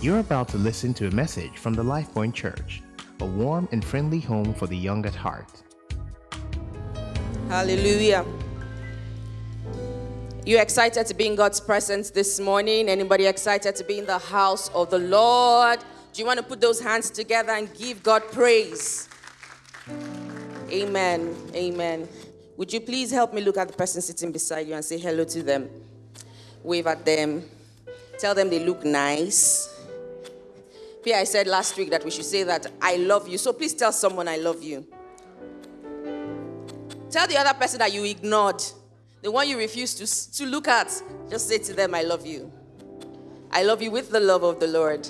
You're about to listen to a message from the LifePoint Church, a warm and friendly home for the young at heart. Hallelujah. You excited to be in God's presence this morning? Anybody excited to be in the house of the Lord? Do you want to put those hands together and give God praise? Amen. Amen. Would you please help me look at the person sitting beside you and say hello to them? Wave at them. Tell them they look nice. I said last week that we should say that I love you. So please tell someone I love you. Tell the other person that you ignored, the one you refused to, to look at. Just say to them, I love you. I love you with the love of the Lord.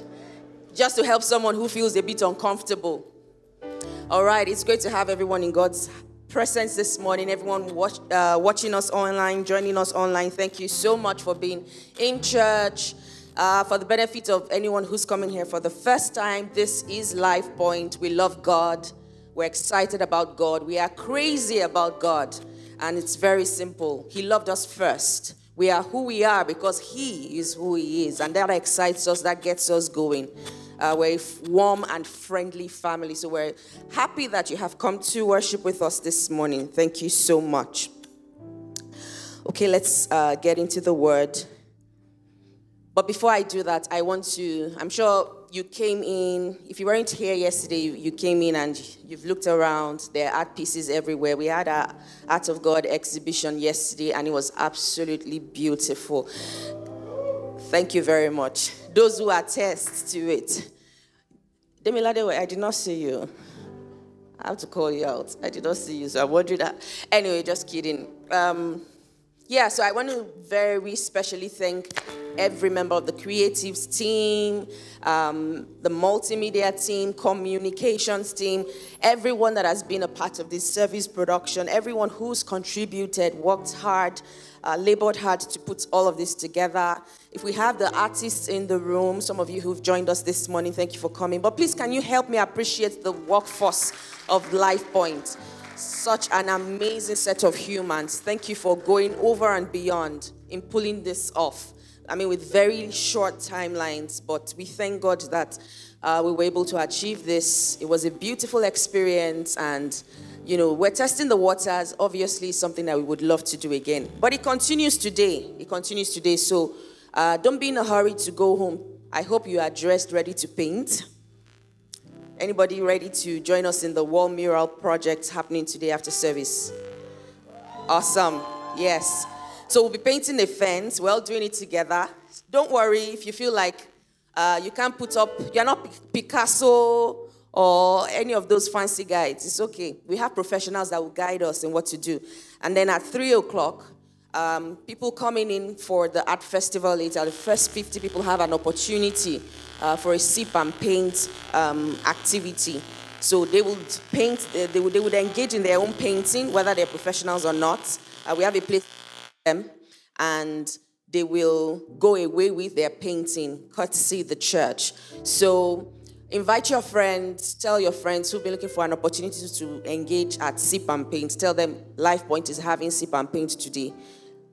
Just to help someone who feels a bit uncomfortable. All right, it's great to have everyone in God's presence this morning, everyone watch, uh, watching us online, joining us online. Thank you so much for being in church. Uh, for the benefit of anyone who's coming here for the first time, this is Life Point. We love God. We're excited about God. We are crazy about God. And it's very simple. He loved us first. We are who we are because He is who He is. And that excites us, that gets us going. Uh, we're a warm and friendly family. So we're happy that you have come to worship with us this morning. Thank you so much. Okay, let's uh, get into the word. But before I do that, I want to, I'm sure you came in, if you weren't here yesterday, you, came in and you've looked around. There are art pieces everywhere. We had our Art of God exhibition yesterday, and it was absolutely beautiful. Thank you very much. Those who attest to it. Demilade, I did not see you. I have to call you out. I did not see you, so I wondered that. Anyway, just kidding. Um, yeah, so I want to very specially thank every member of the creatives team, um, the multimedia team, communications team, everyone that has been a part of this service production, everyone who's contributed, worked hard, uh, labored hard to put all of this together. If we have the artists in the room, some of you who've joined us this morning, thank you for coming. But please, can you help me appreciate the workforce of Life Point? Such an amazing set of humans. Thank you for going over and beyond in pulling this off. I mean, with very short timelines, but we thank God that uh, we were able to achieve this. It was a beautiful experience, and you know, we're testing the waters. Obviously, something that we would love to do again. But it continues today. It continues today. So uh, don't be in a hurry to go home. I hope you are dressed, ready to paint. Anybody ready to join us in the wall mural project happening today after service? Awesome. Yes. So we'll be painting a fence. We're all doing it together. Don't worry if you feel like uh, you can't put up, you're not Picasso or any of those fancy guides. It's okay. We have professionals that will guide us in what to do. And then at 3 o'clock, um, people coming in for the art festival later, the first 50 people have an opportunity uh, for a sip and paint um, activity. So they would paint, they, would, they would engage in their own painting, whether they're professionals or not. Uh, we have a place for them, and they will go away with their painting, courtesy the church. So invite your friends, tell your friends who've been looking for an opportunity to engage at Sip and Paint. Tell them Life Point is having Sip and Paint today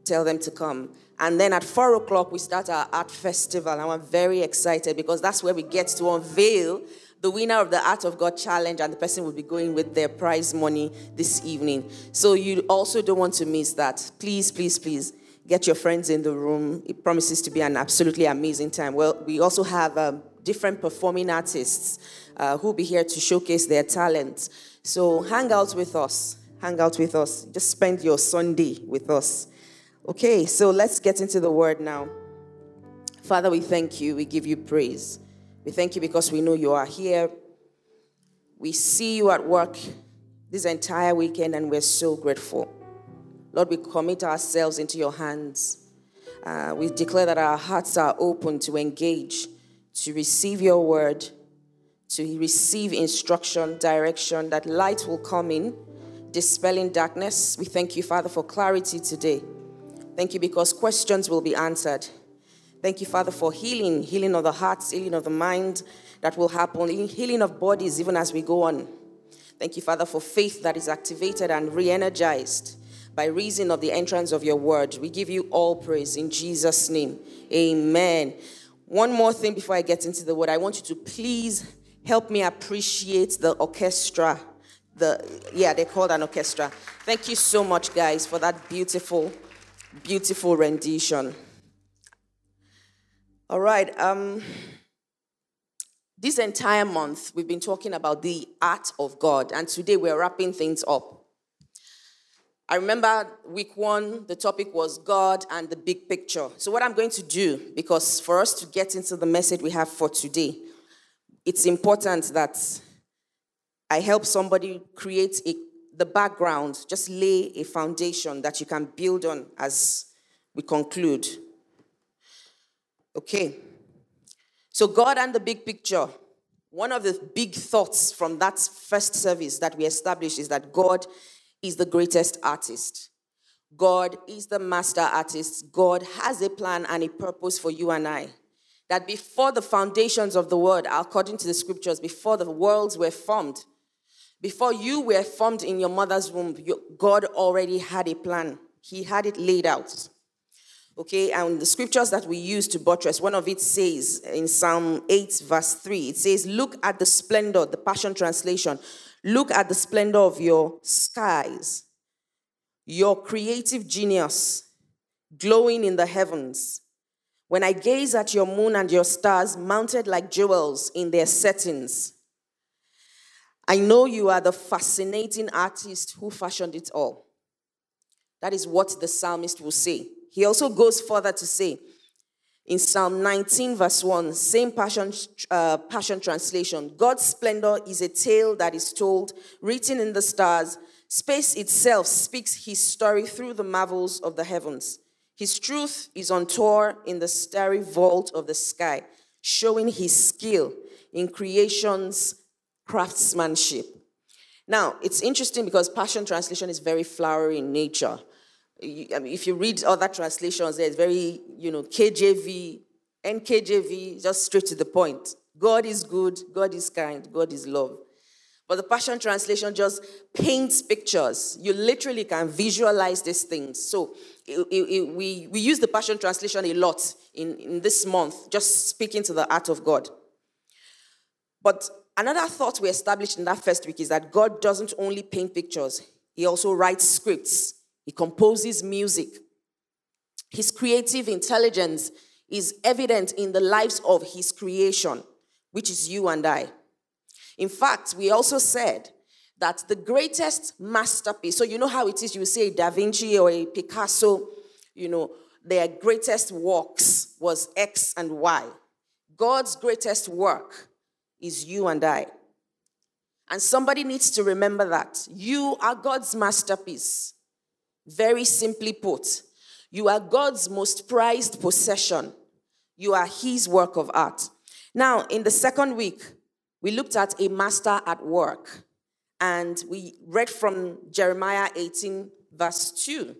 tell them to come. And then at four o'clock, we start our art festival. And I'm very excited because that's where we get to unveil the winner of the Art of God challenge, and the person will be going with their prize money this evening. So you also don't want to miss that. Please, please, please get your friends in the room. It promises to be an absolutely amazing time. Well, we also have um, different performing artists uh, who will be here to showcase their talent. So hang out with us. Hang out with us. Just spend your Sunday with us. Okay, so let's get into the word now. Father, we thank you. We give you praise. We thank you because we know you are here. We see you at work this entire weekend, and we're so grateful. Lord, we commit ourselves into your hands. Uh, we declare that our hearts are open to engage, to receive your word, to receive instruction, direction, that light will come in, dispelling darkness. We thank you, Father, for clarity today. Thank you because questions will be answered. Thank you, Father, for healing, healing of the hearts, healing of the mind that will happen, healing of bodies even as we go on. Thank you, Father, for faith that is activated and re energized by reason of the entrance of your word. We give you all praise in Jesus' name. Amen. one more thing before I get into the word. I want you to please help me appreciate the orchestra. The yeah, they called an orchestra. Thank you so much, guys, for that beautiful, beautiful rendition. All right. Um, this entire month, we've been talking about the art of God, and today we're wrapping things up. I remember week one, the topic was God and the big picture. So, what I'm going to do, because for us to get into the message we have for today, it's important that I help somebody create a, the background, just lay a foundation that you can build on as we conclude. Okay. So, God and the big picture. One of the big thoughts from that first service that we established is that God is the greatest artist. God is the master artist. God has a plan and a purpose for you and I. That before the foundations of the world, according to the scriptures, before the worlds were formed, before you were formed in your mother's womb, God already had a plan. He had it laid out. Okay, and the scriptures that we use to buttress, one of it says in Psalm 8, verse 3, it says, Look at the splendor, the Passion Translation. Look at the splendor of your skies, your creative genius glowing in the heavens. When I gaze at your moon and your stars mounted like jewels in their settings, I know you are the fascinating artist who fashioned it all. That is what the psalmist will say. He also goes further to say, in Psalm 19, verse 1, same Passion, uh, Passion Translation God's splendor is a tale that is told, written in the stars. Space itself speaks his story through the marvels of the heavens. His truth is on tour in the starry vault of the sky, showing his skill in creation's craftsmanship. Now, it's interesting because Passion Translation is very flowery in nature. I mean, if you read other translations, there's very, you know, KJV, NKJV, just straight to the point. God is good, God is kind, God is love. But the Passion Translation just paints pictures. You literally can visualize these things. So it, it, it, we, we use the Passion Translation a lot in, in this month, just speaking to the art of God. But another thought we established in that first week is that God doesn't only paint pictures, He also writes scripts. He composes music. His creative intelligence is evident in the lives of his creation, which is you and I. In fact, we also said that the greatest masterpiece, so you know how it is, you say Da Vinci or a Picasso, you know, their greatest works was X and Y. God's greatest work is you and I. And somebody needs to remember that. You are God's masterpiece. Very simply put, you are God's most prized possession. You are His work of art. Now, in the second week, we looked at a master at work, and we read from Jeremiah 18, verse 2.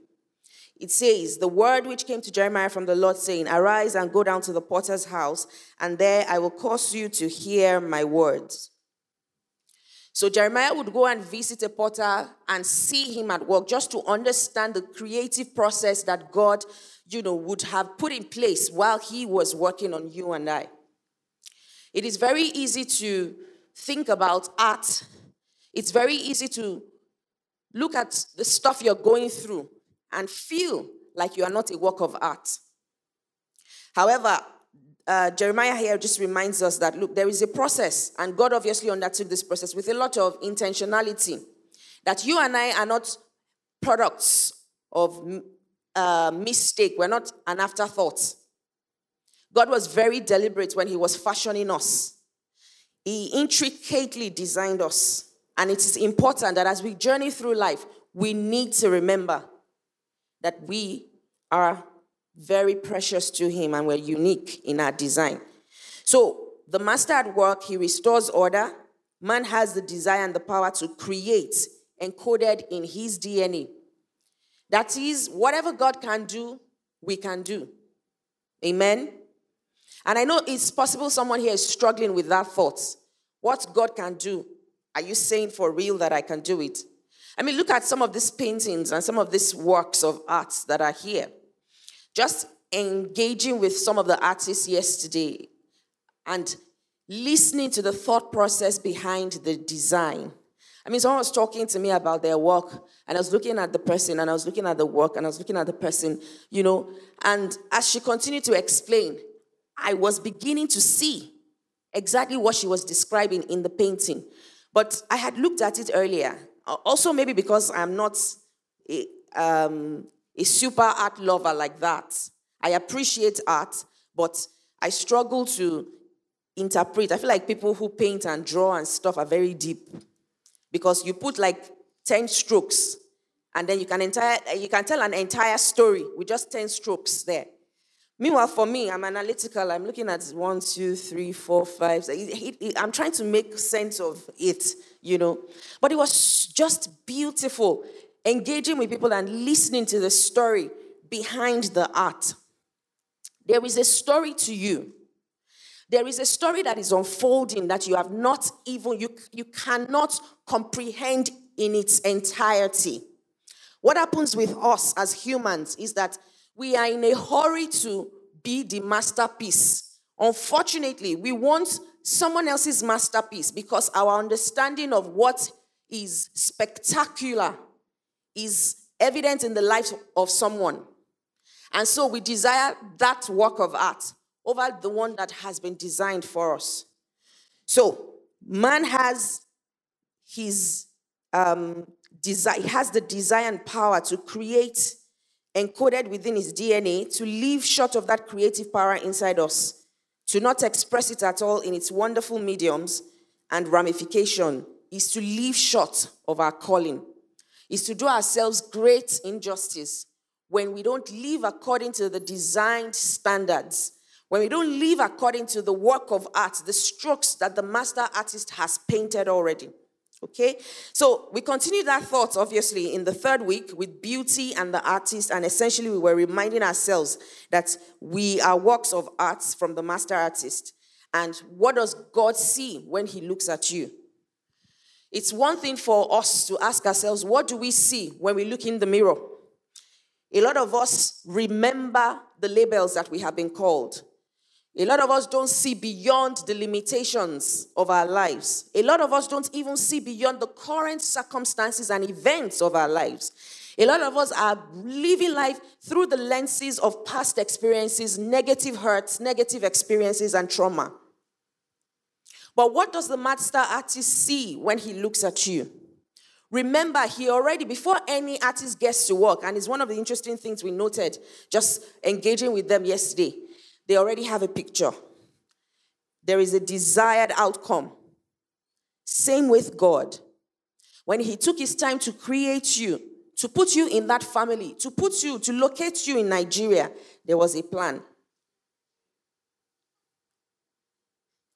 It says, The word which came to Jeremiah from the Lord, saying, Arise and go down to the potter's house, and there I will cause you to hear my words. So Jeremiah would go and visit a potter and see him at work just to understand the creative process that God, you know, would have put in place while he was working on you and I. It is very easy to think about art. It's very easy to look at the stuff you're going through and feel like you are not a work of art. However, uh, Jeremiah here just reminds us that look, there is a process, and God obviously undertook this process with a lot of intentionality. That you and I are not products of uh, mistake, we're not an afterthought. God was very deliberate when He was fashioning us, He intricately designed us. And it is important that as we journey through life, we need to remember that we are very precious to him and we're unique in our design. So, the master at work, he restores order. Man has the desire and the power to create encoded in his DNA. That is, whatever God can do, we can do. Amen. And I know it's possible someone here is struggling with that thought. What God can do, are you saying for real that I can do it? I mean, look at some of these paintings and some of these works of art that are here. Just engaging with some of the artists yesterday and listening to the thought process behind the design. I mean, someone was talking to me about their work, and I was looking at the person, and I was looking at the work, and I was looking at the person, you know. And as she continued to explain, I was beginning to see exactly what she was describing in the painting. But I had looked at it earlier. Also, maybe because I'm not a, um, a super art lover like that. I appreciate art, but I struggle to interpret. I feel like people who paint and draw and stuff are very deep because you put like 10 strokes and then you can entire you can tell an entire story with just 10 strokes there. Meanwhile, for me, I'm analytical. I'm looking at one, two, three, four, five. I'm trying to make sense of it, you know. But it was just beautiful, engaging with people and listening to the story behind the art. There is a story to you. There is a story that is unfolding that you have not even, you, you cannot comprehend in its entirety. What happens with us as humans is that we are in a hurry to be the masterpiece. Unfortunately, we want someone else's masterpiece because our understanding of what is spectacular is evident in the life of someone. And so we desire that work of art over the one that has been designed for us. So, man has his um, desire, has the desire and power to create encoded within his DNA to live short of that creative power inside us, to not express it at all in its wonderful mediums and ramification, is to live short of our calling, is to do ourselves great injustice when we don't live according to the designed standards, when we don't live according to the work of art, the strokes that the master artist has painted already. Okay? So we continue that thought, obviously, in the third week with beauty and the artist, and essentially we were reminding ourselves that we are works of arts from the master artist. And what does God see when He looks at you? It's one thing for us to ask ourselves, what do we see when we look in the mirror? A lot of us remember the labels that we have been called. A lot of us don't see beyond the limitations of our lives. A lot of us don't even see beyond the current circumstances and events of our lives. A lot of us are living life through the lenses of past experiences, negative hurts, negative experiences, and trauma. But what does the master artist see when he looks at you? Remember, he already, before any artist gets to work, and it's one of the interesting things we noted just engaging with them yesterday they already have a picture. There is a desired outcome. Same with God. When He took His time to create you, to put you in that family, to put you, to locate you in Nigeria, there was a plan.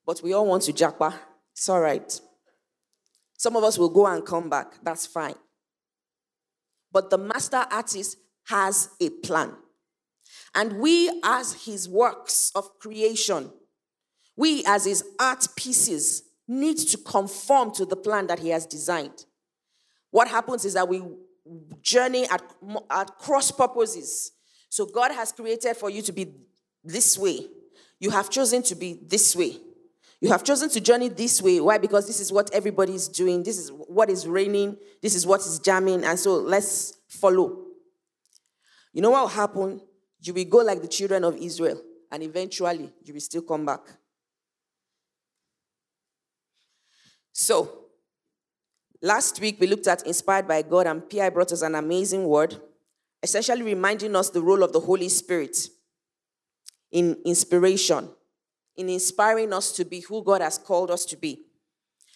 But we all want to japa. It's all right. Some of us will go and come back. That's fine. But the master artist has a plan. And we, as his works of creation, we, as his art pieces, need to conform to the plan that he has designed. What happens is that we journey at, at cross purposes. So God has created for you to be this way. You have chosen to be this way. You have chosen to journey this way. Why? Because this is what everybody is doing. This is what is raining. This is what is jamming. And so let's follow. You know what will happen? You will go like the children of Israel, and eventually you will still come back. So, last week we looked at Inspired by God, and PI brought us an amazing word, essentially reminding us the role of the Holy Spirit in inspiration, in inspiring us to be who God has called us to be.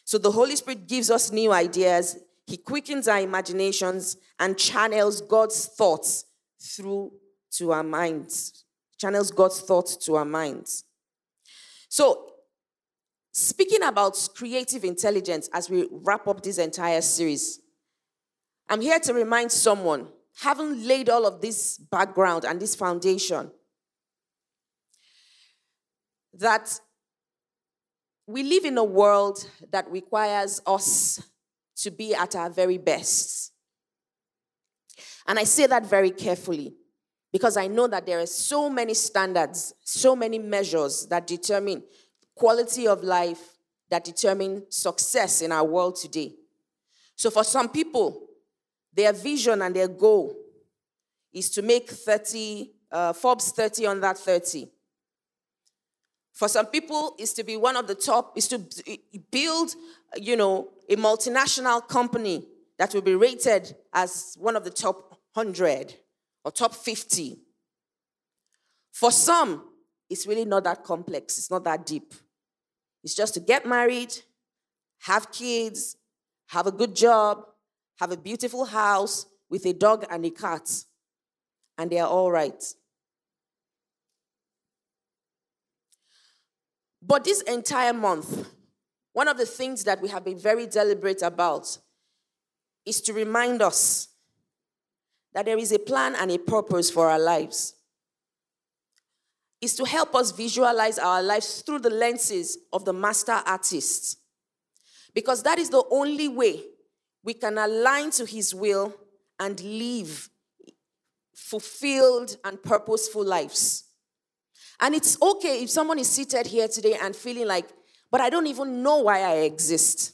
So, the Holy Spirit gives us new ideas, He quickens our imaginations and channels God's thoughts through to our minds, channels God's thoughts to our minds. So, speaking about creative intelligence as we wrap up this entire series, I'm here to remind someone, having laid all of this background and this foundation, that we live in a world that requires us to be at our very best. And I say that very carefully Because I know that there are so many standards, so many measures that determine quality of life, that determine success in our world today. So for some people, their vision and their goal is to make 30, uh, Forbes 30 Under 30. For some people, is to be one of the top, is to build, you know, a multinational company that will be rated as one of the top 100 or top 50. For some, it's really not that complex, it's not that deep. It's just to get married, have kids, have a good job, have a beautiful house with a dog and a cat, and they are all right. But this entire month, one of the things that we have been very deliberate about is to remind us that there is a plan and a purpose for our lives. Is to help us visualize our lives through the lenses of the master artist. Because that is the only way we can align to his will and live fulfilled and purposeful lives. And it's okay if someone is seated here today and feeling like, but I don't even know why I exist.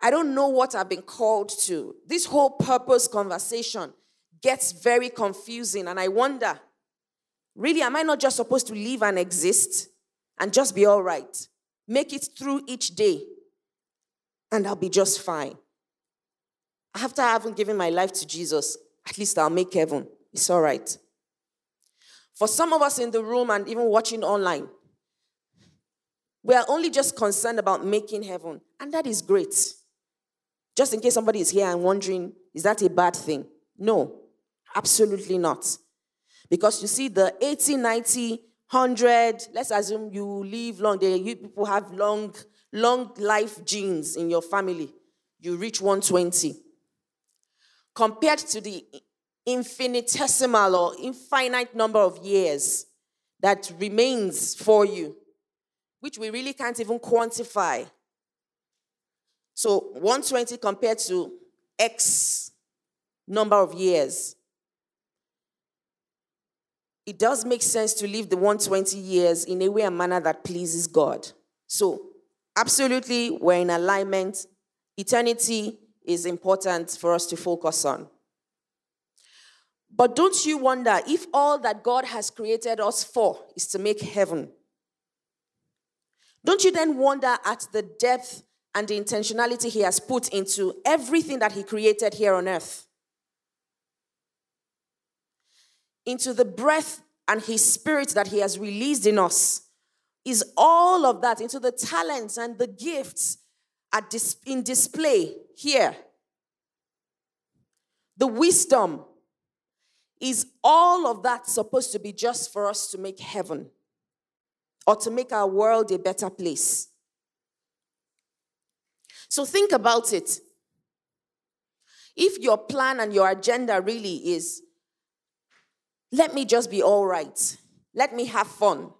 I don't know what I've been called to. This whole purpose conversation gets very confusing, and I wonder really, am I not just supposed to live and exist and just be all right? Make it through each day, and I'll be just fine. After I haven't given my life to Jesus, at least I'll make heaven. It's all right. For some of us in the room and even watching online, we are only just concerned about making heaven, and that is great. Just in case somebody is here and wondering, is that a bad thing? No, absolutely not. Because you see, the 80, 90, 100, let's assume you live long, you people have long, long life genes in your family. You reach 120. Compared to the infinitesimal or infinite number of years that remains for you, which we really can't even quantify. So 120 compared to X number of years. It does make sense to live the 120 years in a way and manner that pleases God. So, absolutely, we're in alignment. Eternity is important for us to focus on. But don't you wonder if all that God has created us for is to make heaven? Don't you then wonder at the depth and the intentionality He has put into everything that He created here on earth? Into the breath and His Spirit that He has released in us is all of that, into the talents and the gifts at dis- in display here. The wisdom is all of that supposed to be just for us to make heaven or to make our world a better place? So think about it. If your plan and your agenda really is, let me just be all right, let me have fun,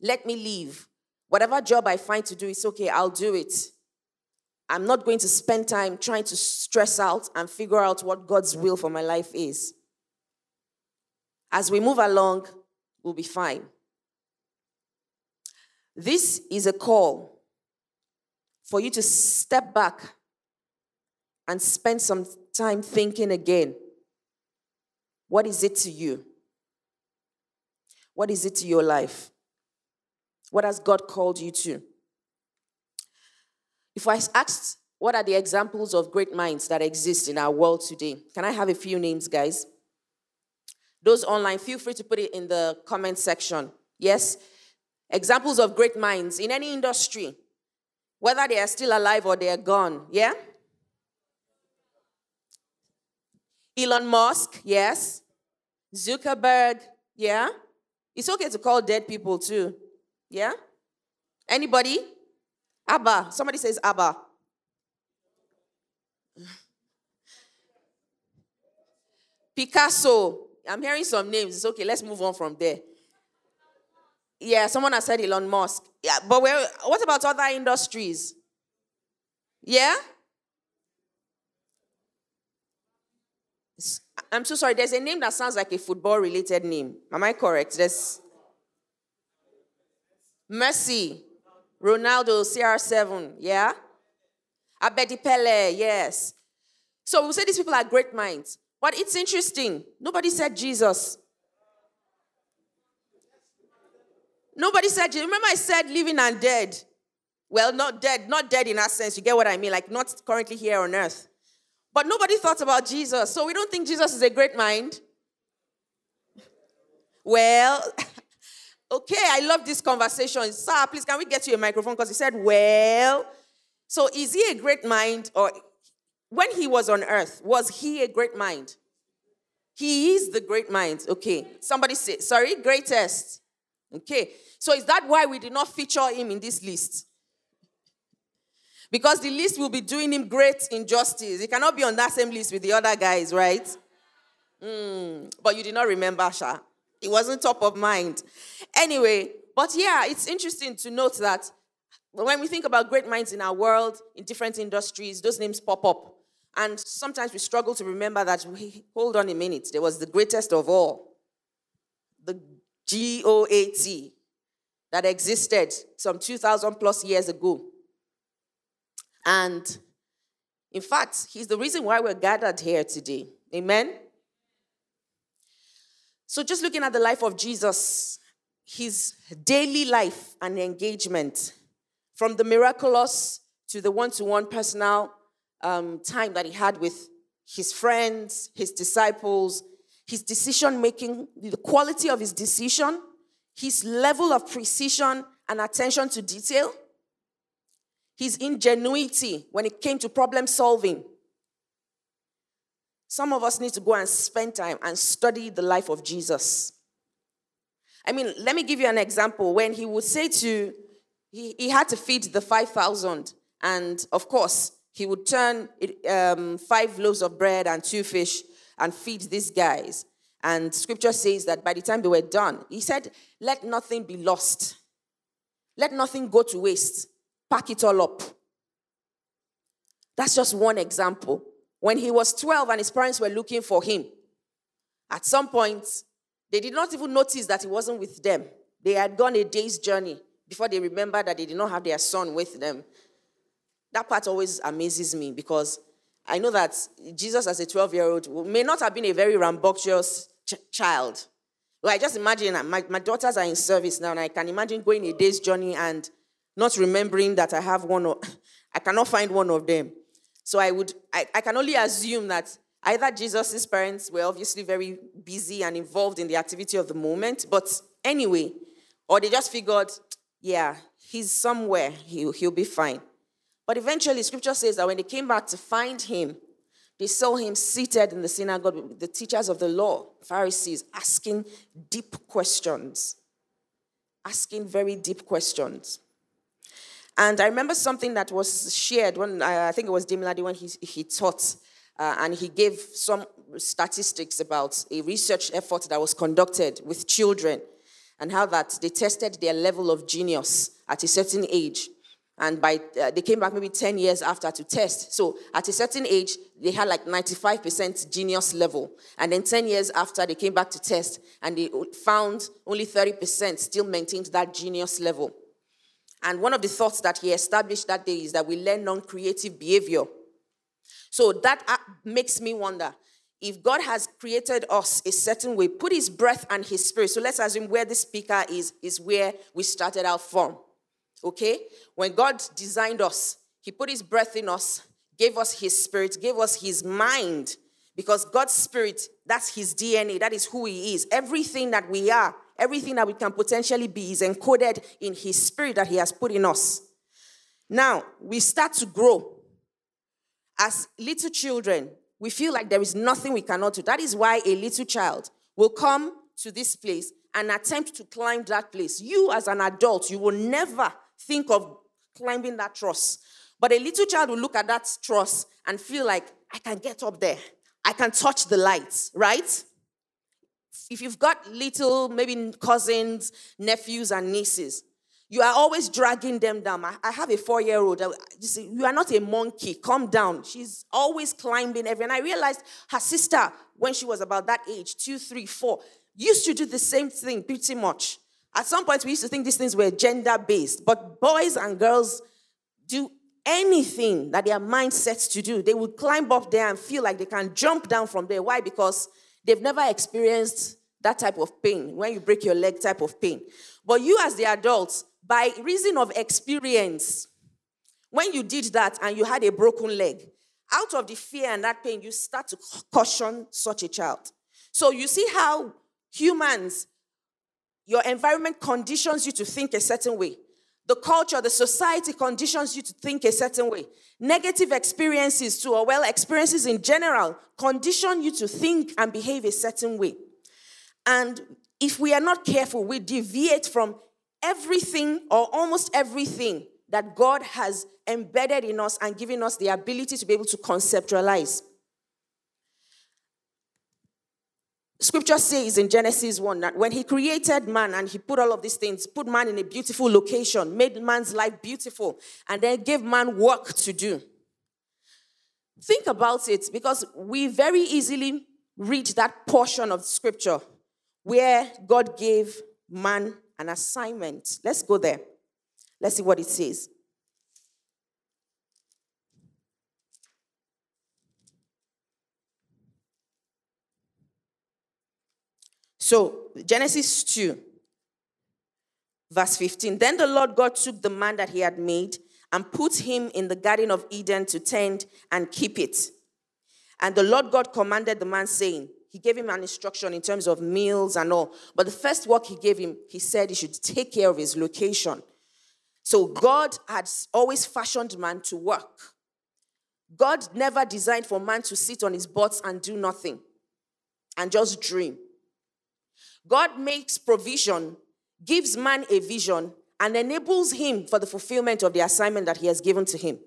let me leave. Whatever job I find to do, it's okay, I'll do it. I'm not going to spend time trying to stress out and figure out what God's will for my life is. As we move along, we'll be fine. This is a call for you to step back and spend some time thinking again. What is it to you? What is it to your life? What has God called you to? If I asked, what are the examples of great minds that exist in our world today? Can I have a few names, guys? Those online, feel free to put it in the comment section. Yes? Examples of great minds in any industry, whether they are still alive or they are gone. Yeah? Elon Musk, yes. Zuckerberg, yeah. It's okay to call dead people too. Yeah? Anybody? Abba. Somebody says Abba. Picasso. I'm hearing some names. It's okay. Let's move on from there. Yeah, someone has said Elon Musk. Yeah, but what about other industries? Yeah? I'm so sorry. There's a name that sounds like a football related name. Am I correct? There's Messi, Ronaldo, CR7. Yeah? Abedi Pele. Yes. So we say these people are great minds. But it's interesting. Nobody said Jesus. Nobody said, remember I said living and dead. Well, not dead, not dead in that sense. You get what I mean? Like not currently here on earth. But nobody thought about Jesus. So we don't think Jesus is a great mind. Well, okay, I love this conversation. Sir, please, can we get you a microphone? Because he said, well, so is he a great mind? Or when he was on earth, was he a great mind? He is the great mind. Okay. Somebody say, sorry, greatest. Okay. So is that why we did not feature him in this list? Because the list will be doing him great injustice. He cannot be on that same list with the other guys, right? Mm, but you did not remember, Sha. It wasn't top of mind. Anyway, but yeah, it's interesting to note that when we think about great minds in our world, in different industries, those names pop up. And sometimes we struggle to remember that, hold on a minute, there was the greatest of all, the G O A T, that existed some 2,000 plus years ago. And in fact, he's the reason why we're gathered here today. Amen? So, just looking at the life of Jesus, his daily life and engagement, from the miraculous to the one to one personal um, time that he had with his friends, his disciples, his decision making, the quality of his decision, his level of precision and attention to detail, his ingenuity when it came to problem solving. Some of us need to go and spend time and study the life of Jesus. I mean, let me give you an example. When he would say to, he, he had to feed the 5,000, and of course, he would turn um, five loaves of bread and two fish and feed these guys. And scripture says that by the time they were done, he said, Let nothing be lost. Let nothing go to waste. Pack it all up. That's just one example. When he was 12 and his parents were looking for him, at some point, they did not even notice that he wasn't with them. They had gone a day's journey before they remembered that they did not have their son with them. That part always amazes me because I know that Jesus, as a 12 year old, may not have been a very rambunctious ch- child. Well, I just imagine my, my daughters are in service now, and I can imagine going a day's journey and not remembering that I have one, or I cannot find one of them. So I would, I, I can only assume that either Jesus' parents were obviously very busy and involved in the activity of the moment, but anyway, or they just figured, yeah, he's somewhere, he'll, he'll be fine. But eventually, scripture says that when they came back to find him, they saw him seated in the synagogue with the teachers of the law, Pharisees, asking deep questions. Asking very deep questions. And I remember something that was shared when I think it was Demilade when he, he taught, uh, and he gave some statistics about a research effort that was conducted with children and how that they tested their level of genius at a certain age. And by uh, they came back maybe 10 years after to test. So at a certain age they had like 95% genius level. And then 10 years after they came back to test and they found only 30% still maintained that genius level and one of the thoughts that he established that day is that we learn non-creative behavior so that uh, makes me wonder if God has created us a certain way, put his breath and his spirit. So let's assume where the speaker is, is where we started out from. Okay? When God designed us, He put His breath in us, gave us His spirit, gave us His mind. Because God's spirit, that's His DNA, that is who He is. Everything that we are, everything that we can potentially be, is encoded in His spirit that He has put in us. Now, we start to grow. As little children, we feel like there is nothing we cannot do. That is why a little child will come to this place and attempt to climb that place. You, as an adult, you will never think of climbing that truss. But a little child will look at that truss and feel like, I can get up there. I can touch the lights, right? If you've got little, maybe cousins, nephews, and nieces, You are always dragging them down. I, have a four year old. You are not a monkey. Calm down. She's always climbing every. And I realized her sister, when she was about that age, two, three, four, used to do the same thing pretty much. At some point, we used to think these things were gender based, but boys and girls do anything that their mind sets to do. They would climb up there and feel like they can jump down from there. Why? Because they've never experienced that type of pain, when you break your leg type of pain. But you, as the adults, by reason of experience, when you did that and you had a broken leg, out of the fear and that pain, you start to caution such a child. So you see how humans, your environment conditions you to think a certain way. The culture, the society conditions you to think a certain way. Negative experiences, too, or well, experiences in general, condition you to think and behave a certain way. And if we are not careful, we deviate from everything or almost everything that God has embedded in us and given us the ability to be able to conceptualize. Scripture says in Genesis 1 that when he created man and he put all of these things, put man in a beautiful location, made man's life beautiful, and then gave man work to do. Think about it because we very easily read that portion of scripture where God gave man an assignment. Let's go there. Let's see what it says. So, Genesis 2, verse 15. Then the Lord God took the man that he had made and put him in the Garden of Eden to tend and keep it. And the Lord God commanded the man, saying, he gave him an instruction in terms of meals and all. But the first work he gave him, he said he should take care of his location. So God had always fashioned man to work. God never designed for man to sit on his butts and do nothing and just dream. God makes provision, gives man a vision, and enables him for the fulfillment of the assignment that he has given to him.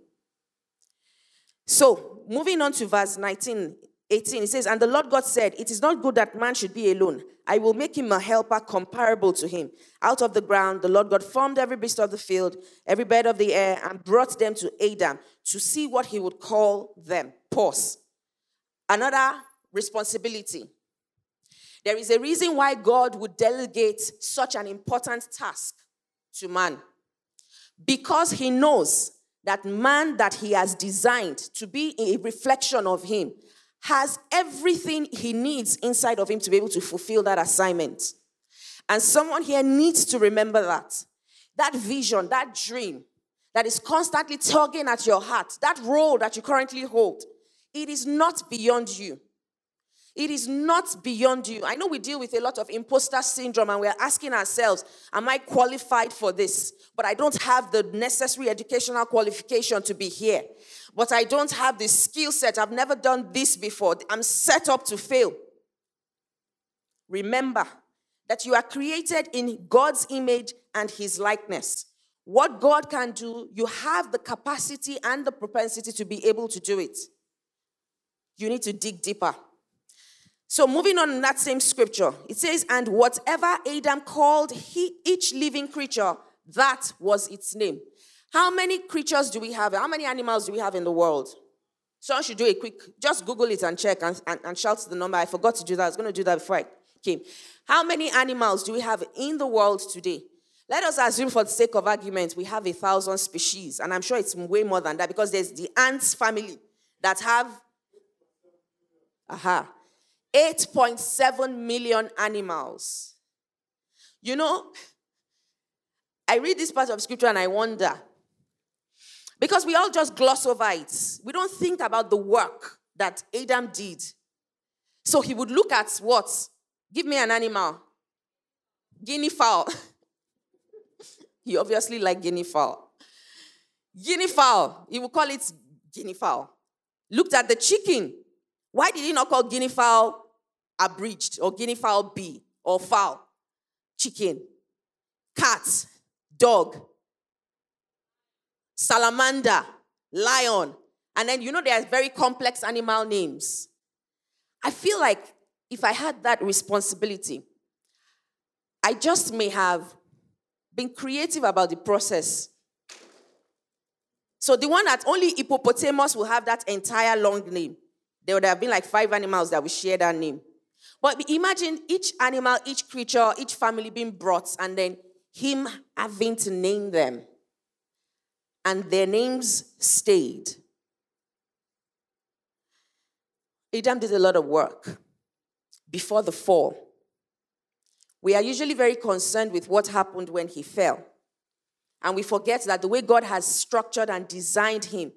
So, moving on to verse 19, 18, it says, And the Lord God said, It is not good that man should be alone. I will make him a helper comparable to him. Out of the ground, the Lord God formed every beast of the field, every bird of the air, and brought them to Adam to see what he would call them. Pause. Another responsibility. There is a reason why God would delegate such an important task to man. Because he knows that man that he has designed to be a reflection of him has everything he needs inside of him to be able to fulfill that assignment. And someone here needs to remember that. That vision, that dream that is constantly tugging at your heart, that role that you currently hold, it is not beyond you. It is not beyond you. I know we deal with a lot of imposter syndrome and we're asking ourselves, Am I qualified for this? But I don't have the necessary educational qualification to be here but I don't have the skill set. I've never done this before. I'm set up to fail. Remember that you are created in God's image and his likeness. What God can do, you have the capacity and the propensity to be able to do it. You need to dig deeper. So, moving on in that same scripture, it says, And whatever Adam called he, each living creature, that was its name. How many creatures do we have? How many animals do we have in the world? Someone should do a quick, just Google it and check and, and, and shout the number. I forgot to do that. I was going to do that before I came. How many animals do we have in the world today? Let us assume, for the sake of argument, we have a thousand species. And I'm sure it's way more than that because there's the ants family that have, aha, 8.7 million animals. You know, I read this part of scripture and I wonder because we all just gloss over it. We don't think about the work that Adam did. So he would look at what? Give me an animal. Guinea fowl. he obviously like guinea fowl. Guinea fowl. He would call it guinea fowl. Looked at the chicken. Why did he not call guinea fowl abridged or guinea fowl B or fowl? Chicken. Cat. Dog salamander, lion. And then you know there's very complex animal names. I feel like if I had that responsibility, I just may have been creative about the process. So the one that only hippopotamus will have that entire long name. There would have been like five animals that would share that name. But imagine each animal, each creature, each family being brought, and then him having to name them. And their names stayed. Adam did a lot of work before the fall. We are usually very concerned with what happened when he fell. And we forget that the way God has structured and designed him,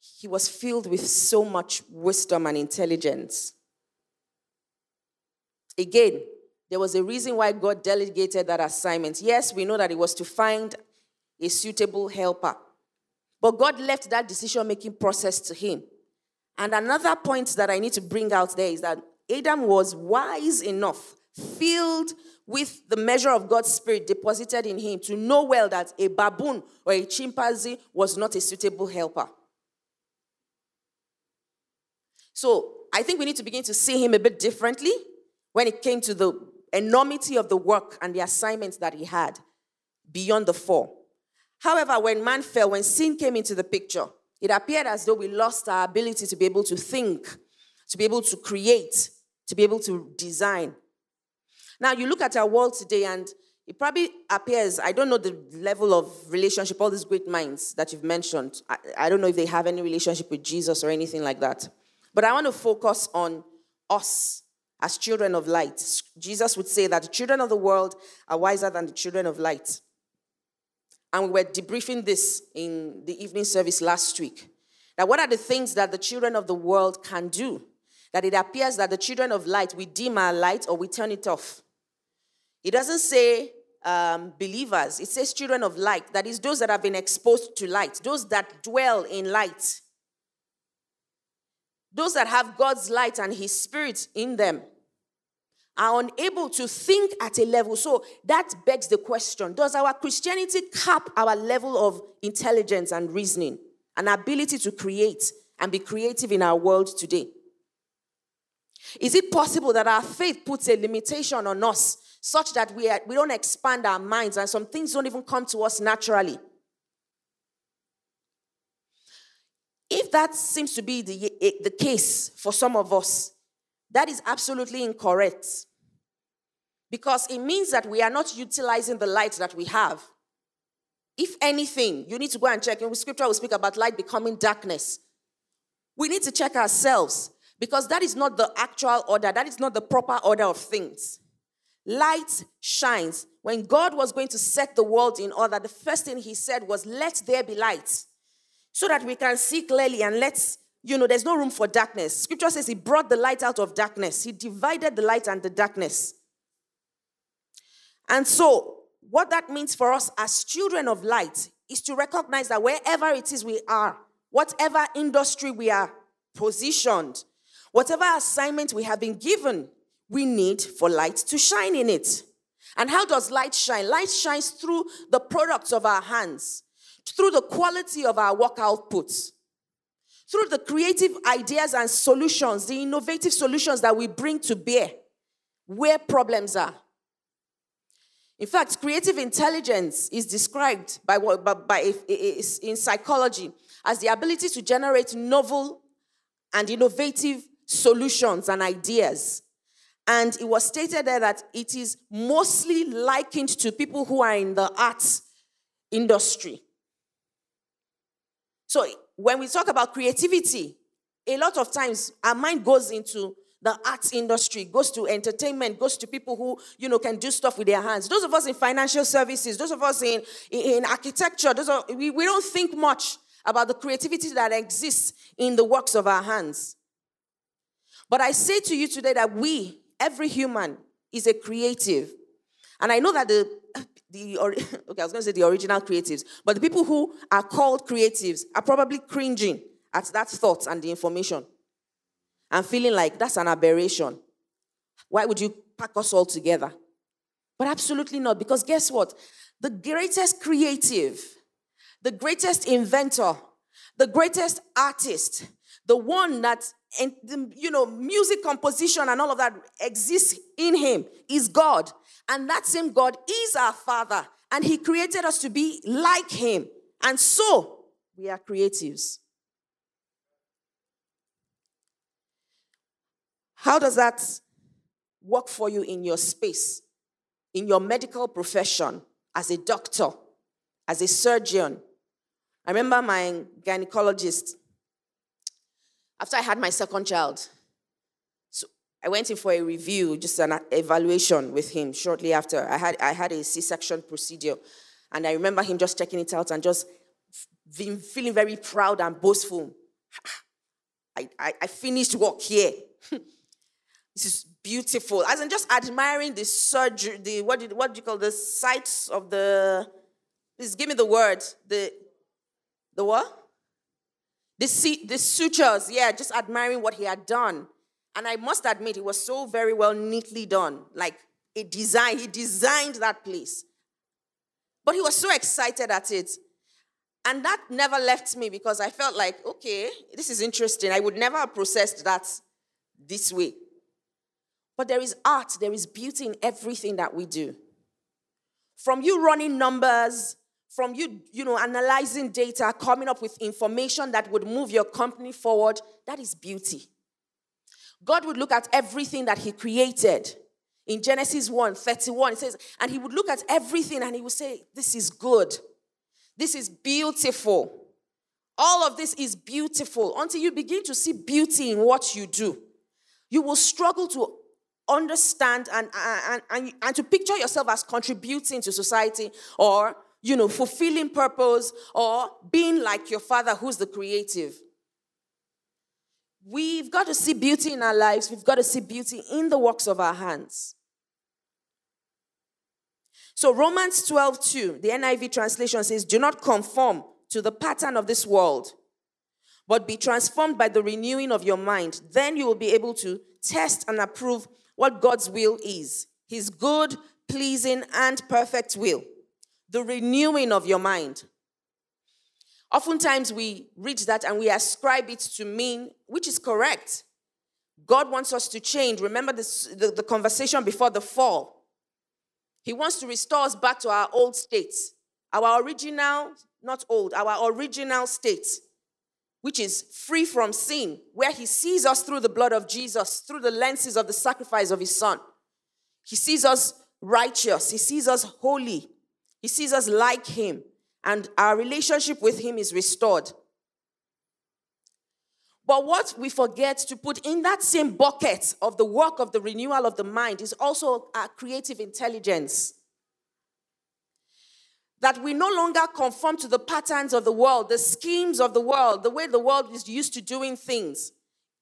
he was filled with so much wisdom and intelligence. Again, there was a reason why God delegated that assignment. Yes, we know that it was to find a suitable helper. But God left that decision making process to him. And another point that I need to bring out there is that Adam was wise enough filled with the measure of God's Spirit deposited in him to know well that a baboon or a chimpanzee was not a suitable helper. So I think we need to begin to see him a bit differently when it came to the enormity of the work and the assignments that he had beyond the four. However, when man fell, when sin came into the picture, it appeared as though we lost our ability to be able to think, to be able to create, to be able to design. Now, you look at our world today, and it probably appears, I don't know the level of relationship, all these great minds that you've mentioned. I, I don't know if they have any relationship with Jesus or anything like that. But I want to focus on us as children of light. Jesus would say that the children of the world are wiser than the children of light. And we were debriefing this in the evening service last week. Now, what are the things that the children of the world can do? That it appears that the children of light, we dim our light or we turn it off. It doesn't say um, believers, it says children of light. That is, those that have been exposed to light, those that dwell in light, those that have God's light and His Spirit in them are unable to think at a level. So that begs the question Does our Christianity cap our level of intelligence and reasoning and ability to create and be creative in our world today? Is it possible that our faith puts a limitation on us such that we, are, we don't expand our minds and some things don't even come to us naturally. If that seems to be the, eh, the case for some of us, that is absolutely incorrect. Because it means that we are not utilizing the light that we have. If anything, you need to go and check. In scripture, we speak about light becoming darkness. We need to check ourselves because that is not the actual order, that is not the proper order of things light shines. When God was going to set the world in order, the first thing he said was, Let there be light. So that we can see clearly and let's, you know, there's no room for darkness. Scripture says he brought the light out of darkness, he divided the light and the darkness. And so, what that means for us as children of light is to recognize that wherever it is we are, whatever industry we are positioned, whatever assignment we have been given, we need for light to shine in it. And how does light shine? Light shines through the products of our hands, through the quality of our work outputs, through the creative ideas and solutions, the innovative solutions that we bring to bear where problems are. In fact, creative intelligence is described by, by, by in psychology as the ability to generate novel and innovative solutions and ideas and it was stated there that it is mostly likened to people who are in the arts industry. So when we talk about creativity, a lot of times our mind goes into the arts industry, goes to entertainment, goes to people who, you know, can do stuff with their hands. Those of us in financial services, those of us in, in architecture, those we, we don't think much about the creativity that exists in the works of our hands. But I say to you today that we, every human is a creative. And I know that the, the okay, I was going to say the original creatives, but the people who are called creatives are probably cringing at that thought and the information and feeling like that's an aberration. Why would you pack us all together? But absolutely not, because guess what? The greatest creative, the greatest inventor, the greatest artist, the one that and you know music composition and all of that exists in him is god and that same god is our father And He created us to be like Him. And so we are creatives. How does that work for you in your space, in your medical profession, as a doctor, as a surgeon? I remember my gynecologist, after I had my second child, I went in for a review, just an evaluation with him shortly after. I had, I had a C section procedure, and I remember him just checking it out and just being, feeling very proud and boastful. I, I, I finished work here. this is beautiful. As in just admiring the surgery, the what did what do you call the sights of the please give me the word. The the what? The, the sutures, yeah, just admiring what he had done. And I must admit, it was so very well neatly done. Like a design, he designed that place. But he was so excited at it. And that never left me because I felt like, okay, this is interesting. I would never have processed that this way. But there is art, there is beauty in everything that we do. From you running numbers, from you, you know, analyzing data, coming up with information that would move your company forward, that is beauty. God would look at everything that He created. In Genesis 1 31, it says, and He would look at everything and He would say, This is good. This is beautiful. All of this is beautiful until you begin to see beauty in what you do. You will struggle to understand and, and, and, and to picture yourself as contributing to society or you know, fulfilling purpose or being like your father who's the creative. We've got to see beauty in our lives. We've got to see beauty in the works of our hands. So Romans 12, 2, the NIV translation says, Do not conform to the pattern of this world, but be transformed by the renewing of your mind. Then you will be able to test and approve what God's will is, his good, pleasing, and perfect will the renewing of your mind. Oftentimes we read that and we ascribe it to mean, which is correct. God wants us to change. Remember this, the, the conversation before the fall. He wants to restore us back to our old state, our original, not old, our original state, which is free from sin, where He sees us through the blood of Jesus, through the lenses of the sacrifice of His Son. He sees us righteous, He sees us holy, he sees us like Him, and our relationship with Him is restored. But what we forget to put in that same bucket of the work of the renewal of the mind is also our creative intelligence. That we no longer conform to the patterns of the world, the schemes of the world, the way the world is used to doing things.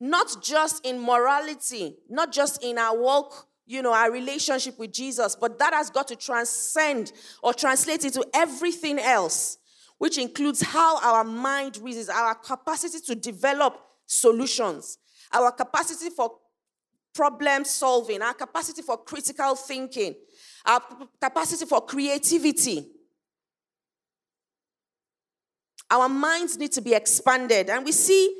Not just in morality, not just in our walk you know, our relationship with Jesus, but that has got to transcend or translate into everything else, which includes how our mind reasons, our capacity to develop solutions, our capacity for problem solving, our capacity for critical thinking, our capacity for creativity. Our minds need to be expanded. And we see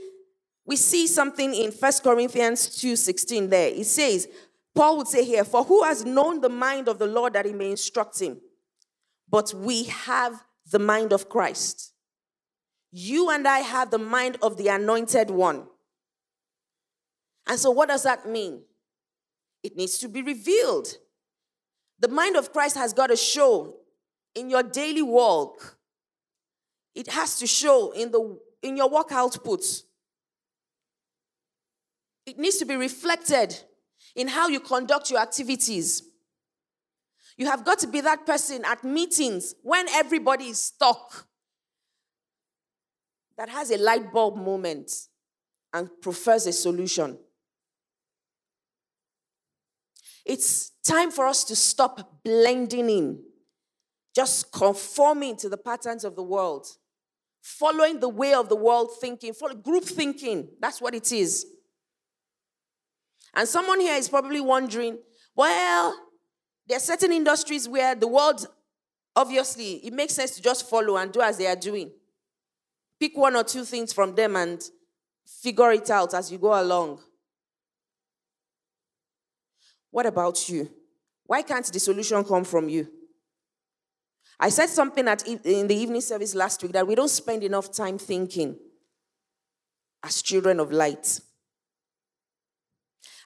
we see something in First Corinthians 2:16 there. It says, Paul would say here, For who has known the mind of the Lord that he may instruct him? But we have the mind of Christ. You and I have the mind of the anointed one. And so, what does that mean? It needs to be revealed. The mind of Christ has got to show in your daily walk. It has to show in the in your work output. It needs to be reflected in how you conduct your activities. You have got to be that person at meetings when everybody is stuck that has a light bulb moment and prefers a solution. It's time for us to stop blending in, just conforming to the patterns of the world, following the way of the world thinking, follow group thinking. That's what it is. And someone here is probably wondering, well, there are certain industries where the world, obviously, it makes sense to just follow and do as they are doing. Pick one or two things from them and figure it out as you go along. What about you? Why can't the solution come from you? I said something at, in the evening service last week that we don't spend enough time thinking as children of light.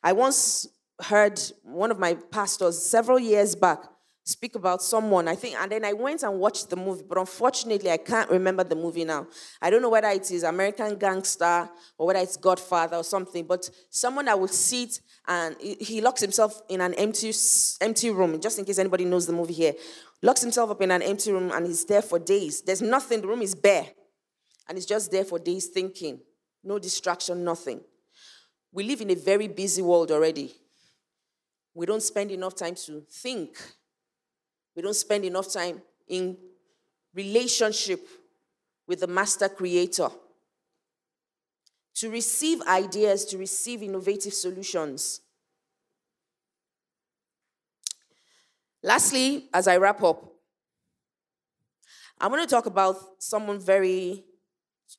I once heard one of my pastors several years back speak about someone, I think, and then I went and watched the movie, but unfortunately, I can't remember the movie now. I don't know whether it is American Gangster or whether it's Godfather or something, but someone that would sit and he locks himself in an empty, empty room, just in case anybody knows the movie here, locks himself up in an empty room and he's there for days. There's nothing, the room is bare, and he's just there for days thinking. No distraction, nothing. We live in a very busy world already. We don't spend enough time to think we don't spend enough time in relationship with the master creator to receive ideas, to receive innovative solutions. Lastly, as I wrap up, I'm going to talk about someone very,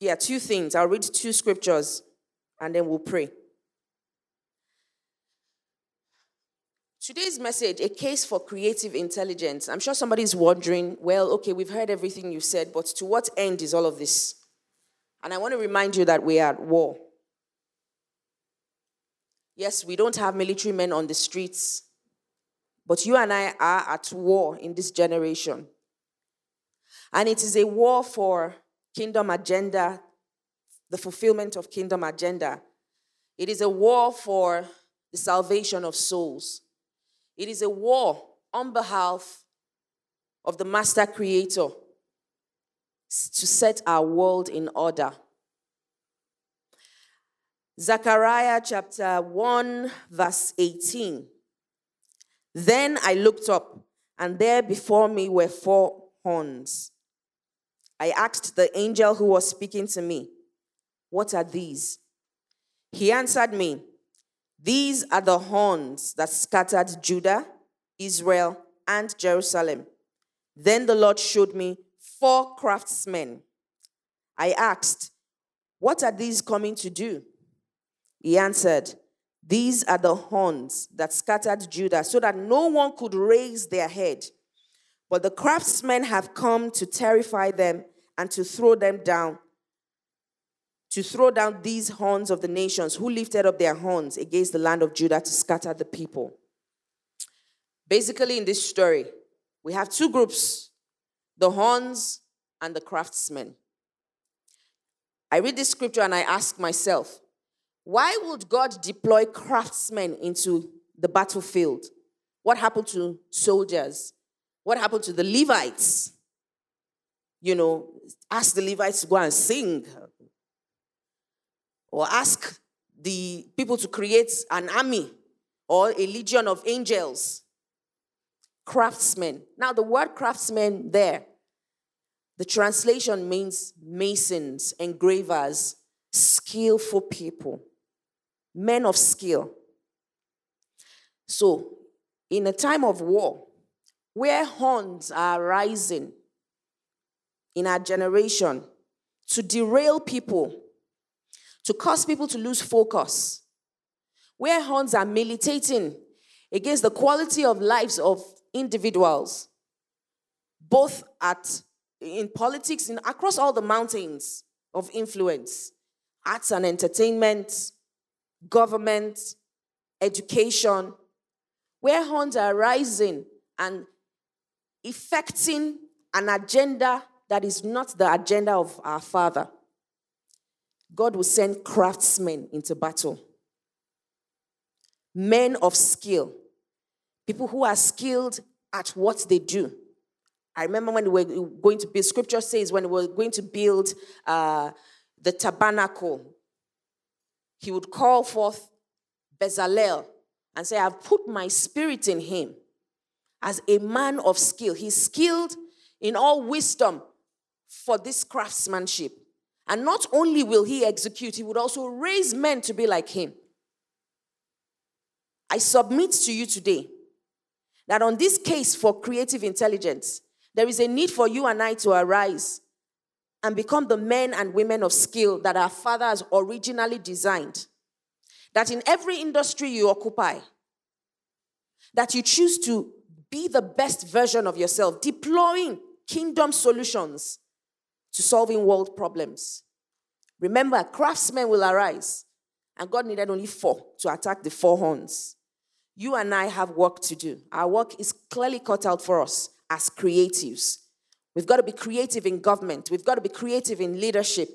yeah, two things. I'll read two scriptures and then we'll pray. Today's message, a case for creative intelligence. I'm sure somebody's wondering, well, okay, we've heard everything you said, but to what end is all of this? And I want to remind you that we are at war. Yes, we don't have military men on the streets, but you and I are at war in this generation. And it is a war for kingdom agenda, the fulfillment of kingdom agenda. It is a war for the salvation of souls. It is a war on behalf of the master creator to set our world in order. Zechariah chapter 1, verse 18. Then I looked up, and there before me were four horns. I asked the angel who was speaking to me, What are these? He answered me, these are the horns that scattered Judah, Israel, and Jerusalem. Then the Lord showed me four craftsmen. I asked, What are these coming to do? He answered, These are the horns that scattered Judah, so that no one could raise their head. But the craftsmen have come to terrify them and to throw them down to throw down these horns of the nations who lifted up their horns against the land of Judah to scatter the people. Basically, in this story, we have two groups the horns and the craftsmen. I read this scripture and I ask myself, why would God deploy craftsmen into the battlefield? What happened to soldiers? What happened to the Levites? You know, ask the Levites to go and sing or ask the people to create an army or a legion of angels. Craftsmen. Now, the word craftsmen there, the translation means masons, engravers, skillful people, men of skill. So, in a time of war, where horns are rising in our generation to derail people to cause people to lose focus. Where horns are militating against the quality of lives of individuals, both at in politics and across all the mountains of influence, arts and entertainment, government, education, where horns are rising and effecting an agenda that is not the agenda of our Father. God will send craftsmen into battle, men of skill, people who are skilled at what they do. I remember when we were going to build, scripture says, when we were going to build uh, the tabernacle, he would call forth Bezalel and say, I've put my spirit in him as a man of skill. He's skilled in all wisdom for this craftsmanship. And not only will he execute, he would also raise men to be like him. I submit to you today that on this case for creative intelligence, there is a need for you and I to arise and become the men and women of skill that our Father has originally designed. That in every industry you occupy, that you choose to be the best version of yourself, deploying kingdom solutions to solving world problems. Remember, craftsmen will arise, and God needed only four to attack the four horns. You and I have work to do. Our work is clearly cut out for us as creatives. We've got to be creative in government. We've got to be creative in leadership.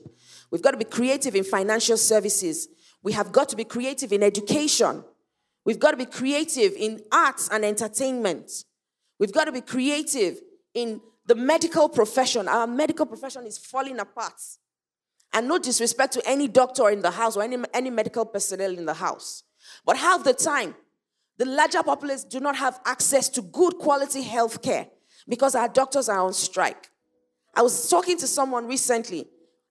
We've got to be creative in financial services. We have got to be creative in education. We've got to be creative in arts and entertainment. We've got to be creative in the medical profession. Our medical profession is falling apart. And no disrespect to any doctor in the house or any, any medical personnel in the house. But half the time, the larger populace do not have access to good quality health care because our doctors are on strike. I was talking to someone recently,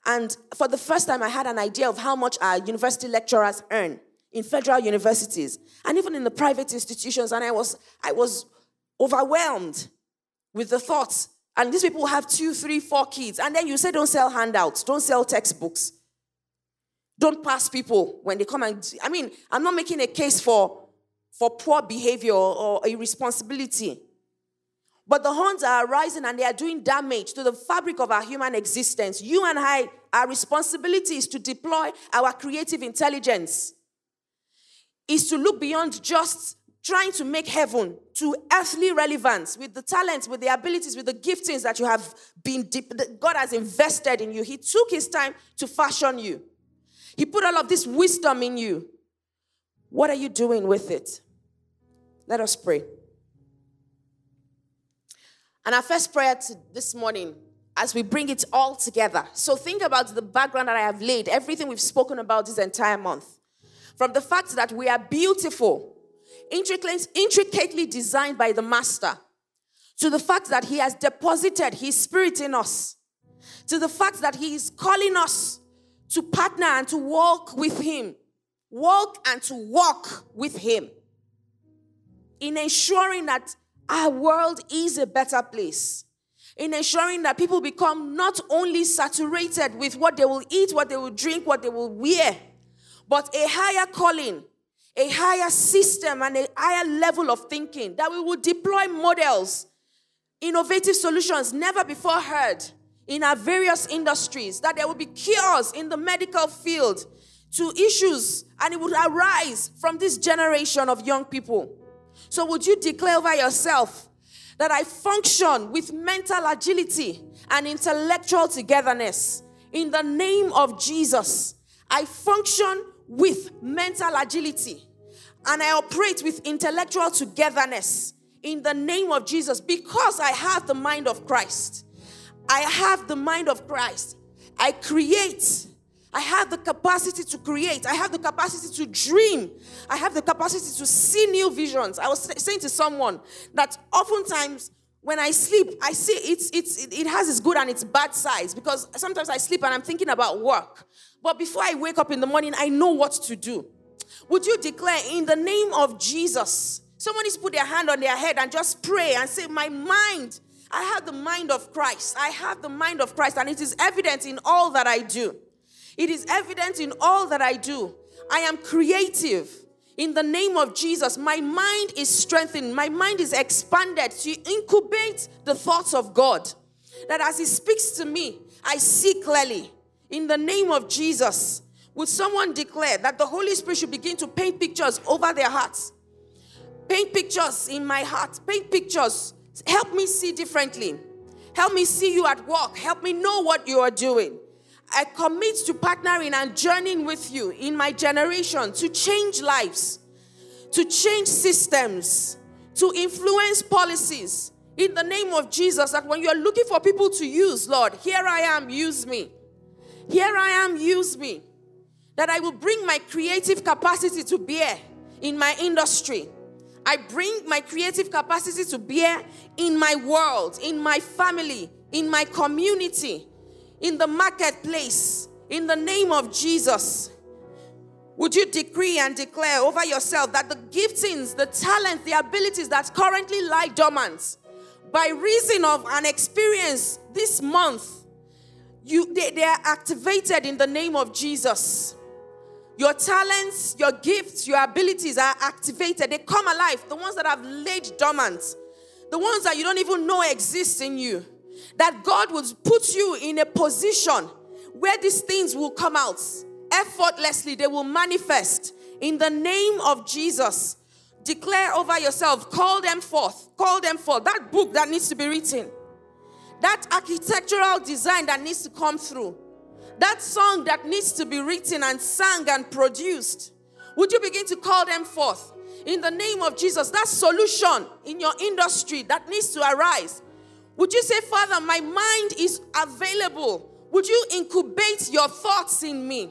and for the first time, I had an idea of how much our university lecturers earn in federal universities and even in the private institutions. And I was, I was overwhelmed with the thoughts. And these people have two, three, four kids. And then you say, don't sell handouts, don't sell textbooks, don't pass people when they come and. I mean, I'm not making a case for, for poor behavior or irresponsibility. But the horns are arising and they are doing damage to the fabric of our human existence. You and I, our responsibility is to deploy our creative intelligence, is to look beyond just trying to make heaven to earthly relevance with the talents, with the abilities, with the giftings that you have been, that God has invested in you. He took his time to fashion you, He put all of this wisdom in you. What are you doing with it? Let us pray. And our first prayer this morning, as we bring it all together. So think about the background that I have laid, everything we've spoken about this entire month. From the fact that we are beautiful, intricately designed by the Master, to the fact that He has deposited His Spirit in us, to the fact that He is calling us to partner and to walk with Him, walk and to walk with Him, in ensuring that our world is a better place. In ensuring that people become not only saturated with what they will eat, what they will drink, what they will wear, but a higher calling, a higher system, and a higher level of thinking. That we will deploy models, innovative solutions never before heard in our various industries. That there will be cures in the medical field to issues, and it would arise from this generation of young people. So, would you declare over yourself that I function with mental agility and intellectual togetherness in the name of Jesus? I function with mental agility and I operate with intellectual togetherness in the name of Jesus because I have the mind of Christ. I have the mind of Christ. I create I have the capacity to create. I have the capacity to dream. I have the capacity to see new visions. I was saying to someone that oftentimes when I sleep, I see it's, it's, it has its good and its bad sides because sometimes I sleep and I'm thinking about work. But before I wake up in the morning, I know what to do. Would you declare in the name of Jesus? To put their hand on their head and just pray and say, My mind, I have the mind of Christ. I have the mind of Christ, and it is evident in all that I do. It is evident in all that I do. I am creative. In the name of Jesus, my mind is strengthened, my mind is expanded to incubate the thoughts of God. That as He speaks to me, I see clearly. In the name of Jesus, would someone declare that the Holy Spirit should begin to paint pictures over their hearts? Paint pictures in my heart, paint pictures. Help me see differently. Help me see you at work. Help me know what you are doing. I commit to partnering and journeying with you in my generation to change lives, to change systems, to influence policies in the name of Jesus. That when you're looking for people to use, Lord, here I am, use me. Here I am, use me. That I will bring my creative capacity to bear in my industry. I bring my creative capacity to bear in my world, in my family, in my community in the marketplace in the name of Jesus. Would you decree and declare over yourself that the giftings, the talents, the abilities that currently lie dormant, by reason of an experience this month, you they, they are activated in the name of Jesus. Your talents, your gifts, your abilities are activated. They come alive. The ones that have laid dormant, the ones that you don't even know exist in you That God would put you in a position where these things will come out effortlessly, they will manifest in the name of Jesus. Declare over yourself, call them forth, call them forth. That book that needs to be written, that architectural design that needs to come through, that song that needs to be written and sung and produced. Would you begin to call them forth? In the name of Jesus, that solution in your industry that needs to arise. Would you say, Father, my mind is available? Would you incubate your thoughts in me?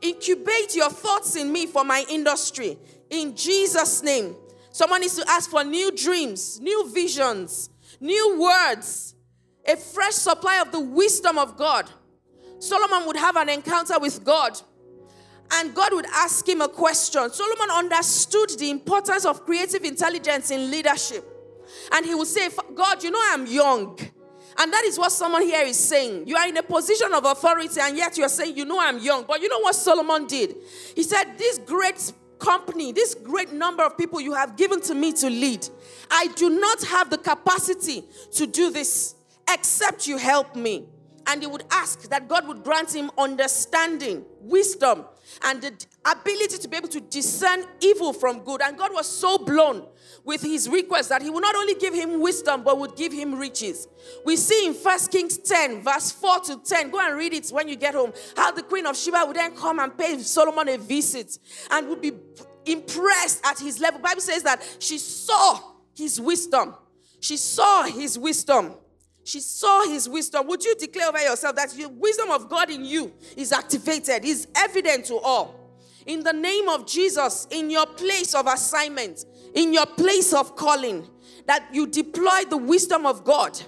Incubate your thoughts in me for my industry. In Jesus' name. Someone needs to ask for new dreams, new visions, new words, a fresh supply of the wisdom of God. Solomon would have an encounter with God and God would ask him a question. Solomon understood the importance of creative intelligence in leadership. And he would say, God, you know I'm young. And that is what someone here is saying. You are in a position of authority, and yet you're saying, You know, I'm young. But you know what Solomon did? He said, This great company, this great number of people you have given to me to lead, I do not have the capacity to do this except you help me. And he would ask that God would grant him understanding, wisdom, and the ability to be able to discern evil from good. And God was so blown with his request that he would not only give him wisdom, but would give him riches. We see in First Kings 10, verse 4 to 10, go and read it when you get home, how the Queen of Sheba would then come and pay Solomon a visit and would be impressed at his level. Bible says that she saw his wisdom. She saw his wisdom. She saw his wisdom. Would you declare over yourself that the wisdom of God in you is activated, is evident to all? In the name of Jesus, in your place of assignment, in your place of calling, that you deploy the wisdom of God.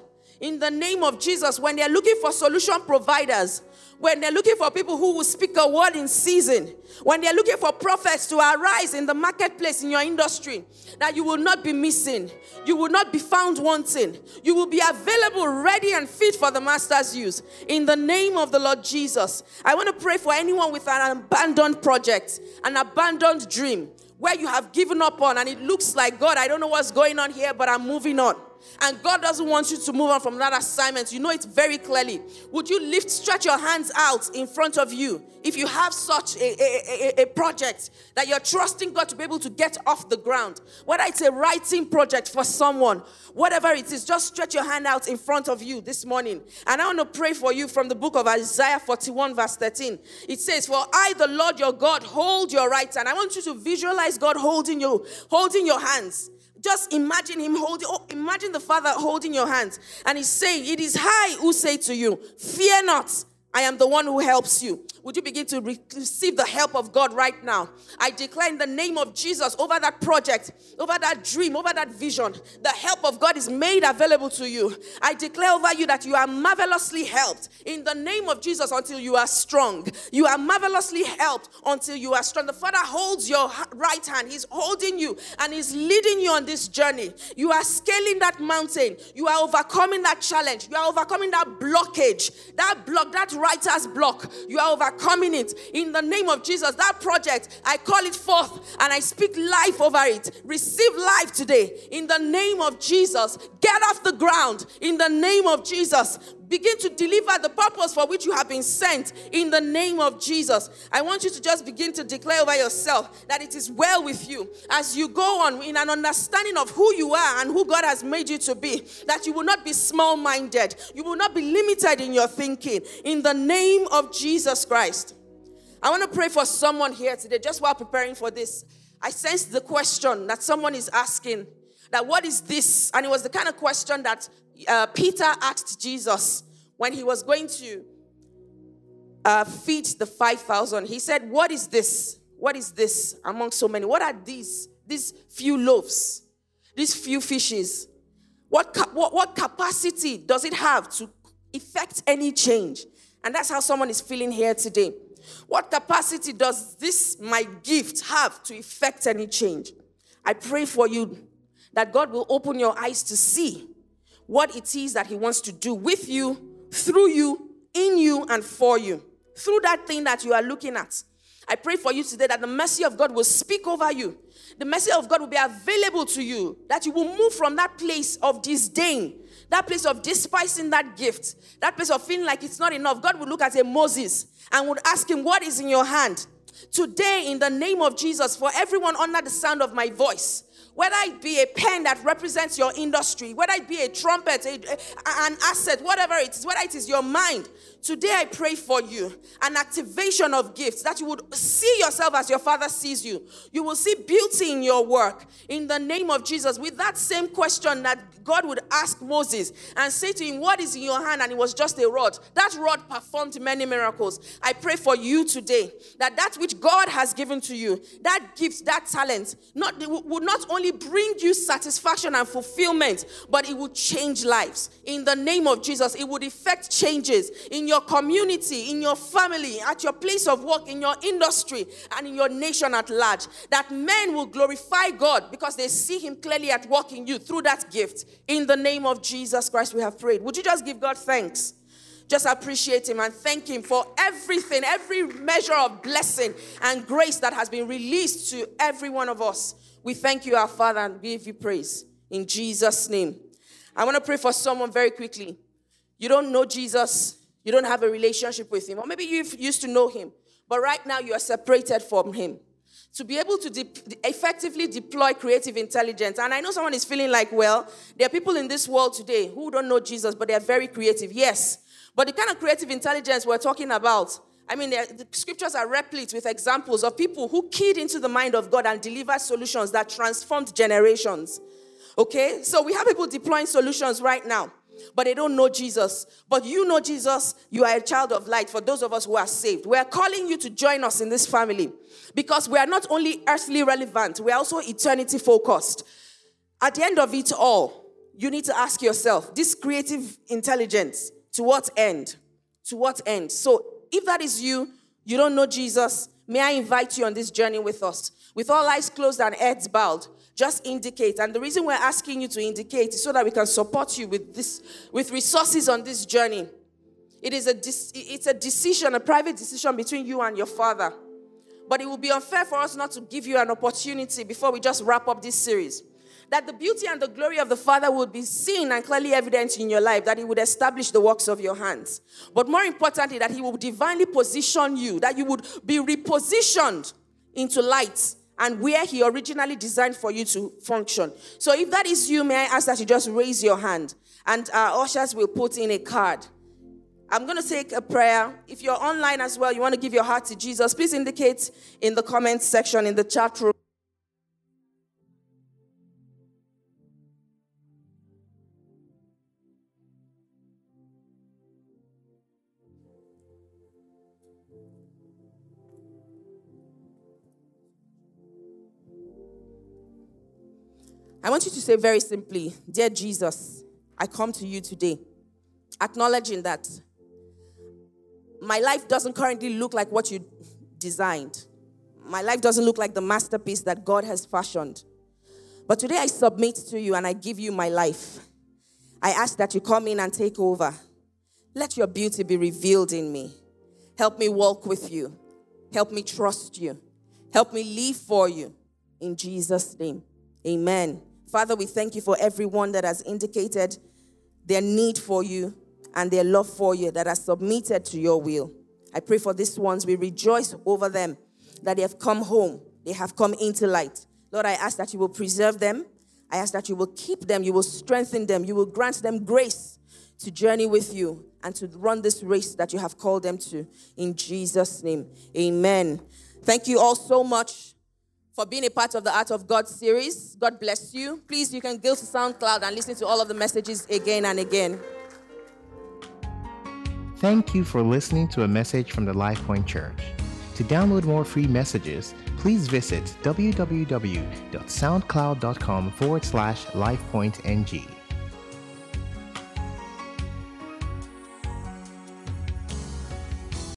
In the name of Jesus, when they're looking for solution providers, when they're looking for people who will speak a word in season, when they're looking for prophets to arise in the marketplace in your industry, that you will not be missing, you will not be found wanting, you will be available, ready, and fit for the master's use. In the name of the Lord Jesus, I want to pray for anyone with an abandoned project, an abandoned dream, where you have given up on, and it looks like, God, I don't know what's going on here, but I'm moving on and God doesn't want you to move on from that assignment, you know it very clearly. Would you lift, stretch your hands out in front of you if you have such a, a, a, a, project that you're trusting God to be able to get off the ground? Whether it's a writing project for someone, whatever it is, just stretch your hand out in front of you this morning. And I want to pray for you from the book of Isaiah 41, verse 13. It says, For I, the Lord your God, hold your right hand. I want you to visualize God holding you, holding your hands. Just imagine him holding, oh, imagine the father holding your hands. And he's saying, It is I who say to you, Fear not, I am the one who helps you. Would you begin to receive the help of God right now? I declare in the name of Jesus over that project, over that dream, over that vision, the help of God is made available to you. I declare over you that you are marvelously helped in the name of Jesus until you are strong. You are marvelously helped until you are strong. The Father holds your right hand, He's holding you and He's leading you on this journey. You are scaling that mountain, you are overcoming that challenge, you are overcoming that blockage, that block, that writer's block. You are overcoming it in the name of Jesus. That project, I call it forth and I speak life over it. Receive life today in the name of Jesus. Get off the ground in the name of Jesus. Begin to deliver the purpose for which you have been sent in the name of Jesus. I want you to just begin to declare over yourself that it is well with you as you go on in an understanding of who you are and who God has made you to be. That you will not be small minded, you will not be limited in your thinking in the name of Jesus Christ. I want to pray for someone here today just while preparing for this. I sensed the question that someone is asking that what is this? And it was the kind of question that uh, Peter asked Jesus when he was going to uh, feed the 5,000. He said, What is this? What is this among so many? What are these? These few loaves, these few fishes. What, what, what capacity does it have to effect any change? And that's how someone is feeling here today. What capacity does this, my gift, have to effect any change? I pray for you that God will open your eyes to see what it is that He wants to do with you, through you, in you, and for you. Through that thing that you are looking at. I pray for you today that the mercy of God will speak over you. The mercy of God will be available to you, that you will move from that place of disdain, that place of despising that gift, that place of feeling like it's not enough, God would look at a Moses and would ask him, What is in your hand? Today, in the name of Jesus, for everyone under the sound of my voice, whether it be a pen that represents your industry, whether it be a trumpet, a, an asset, whatever it is, whether it is your mind, today I pray for you an activation of gifts that you would see yourself as your Father sees you. You will see beauty in your work in the name of Jesus with that same question that God would ask Moses and say to him, What is in your hand? And it was just a rod. That rod performed many miracles. I pray for you today that that which God has given to you, that gift, that talent, not, would not only bring you satisfaction and fulfillment, but it would change lives. In the name of Jesus, it would effect changes in your community, in your family, at your place of work, in your industry, and in your nation at large. That men will glorify God because they see Him clearly at work in you through that gift. In the name of Jesus Christ, we have prayed. Would you just give God thanks? Just appreciate Him and thank Him for everything, every measure of blessing and grace that has been released to every one of us. We thank you, our Father, and give you praise. In Jesus' name. I want to pray for someone very quickly. You don't know Jesus, you don't have a relationship with Him, or maybe you used to know Him, but right now you are separated from Him to be able to de- effectively deploy creative intelligence. And I know someone is feeling like, well, there are people in this world today who don't know Jesus, but they are very creative. Yes. But the kind of creative intelligence we're talking about, I mean, the scriptures are replete with examples of people who keyed into the mind of God and delivered solutions that transformed generations. Okay? So we have people deploying solutions right now but they don't know Jesus. But you know Jesus, you are a child of light for those of us who are saved. We are calling you to join us in this family because we are not only earthly relevant, we are also eternity focused. At the end of it all, you need to ask yourself this creative intelligence, to what end? To what end? So if that is you, you don't know Jesus, may I invite you on this journey with us. With all eyes closed and heads bowed, just indicate. And the reason we're asking you to indicate is so that we can support you with this, with resources on this journey. It is a, it's a decision, a private decision between you and your father. But it would be unfair for us not to give you an opportunity before we just wrap up this series. That the beauty and the glory of the Father would be seen and clearly evident in your life, that He would establish the works of your hands. But more importantly, that He will divinely position you, that you would be repositioned into light and where He originally designed for you to function. So if that is you, may I ask that you just raise your hand and our ushers will put in a card. I'm going to take a prayer. If you're online as well, you want to give your heart to Jesus, please indicate in the comments section in the chat room. I want you to say very simply, Dear Jesus, I come to you today, acknowledging that my life doesn't currently look like what you designed. My life doesn't look like the masterpiece that God has fashioned. But today I submit to you and I give you my life. I ask that you come in and take over. Let your beauty be revealed in me. Help me walk with you. Help me trust you. Help me live for you. In Jesus' name, amen. Father, we thank you for everyone that has indicated their need for you and their love for you, that has submitted to your will. I pray for these ones. We rejoice over them that they have come home, they have come into light. Lord, I ask that you will preserve them. I ask that you will keep them, you will strengthen them, you will grant them grace to journey with you and to run this race that you have called them to. In Jesus' name, amen. Thank you all so much for being a part of the Art of God series. God bless you. Please, you can go to SoundCloud and listen to all of the messages again and again. Thank you for listening to a message from the LifePoint Church. To download more free messages, please visit www.soundcloud.com forward slash LifePointNG.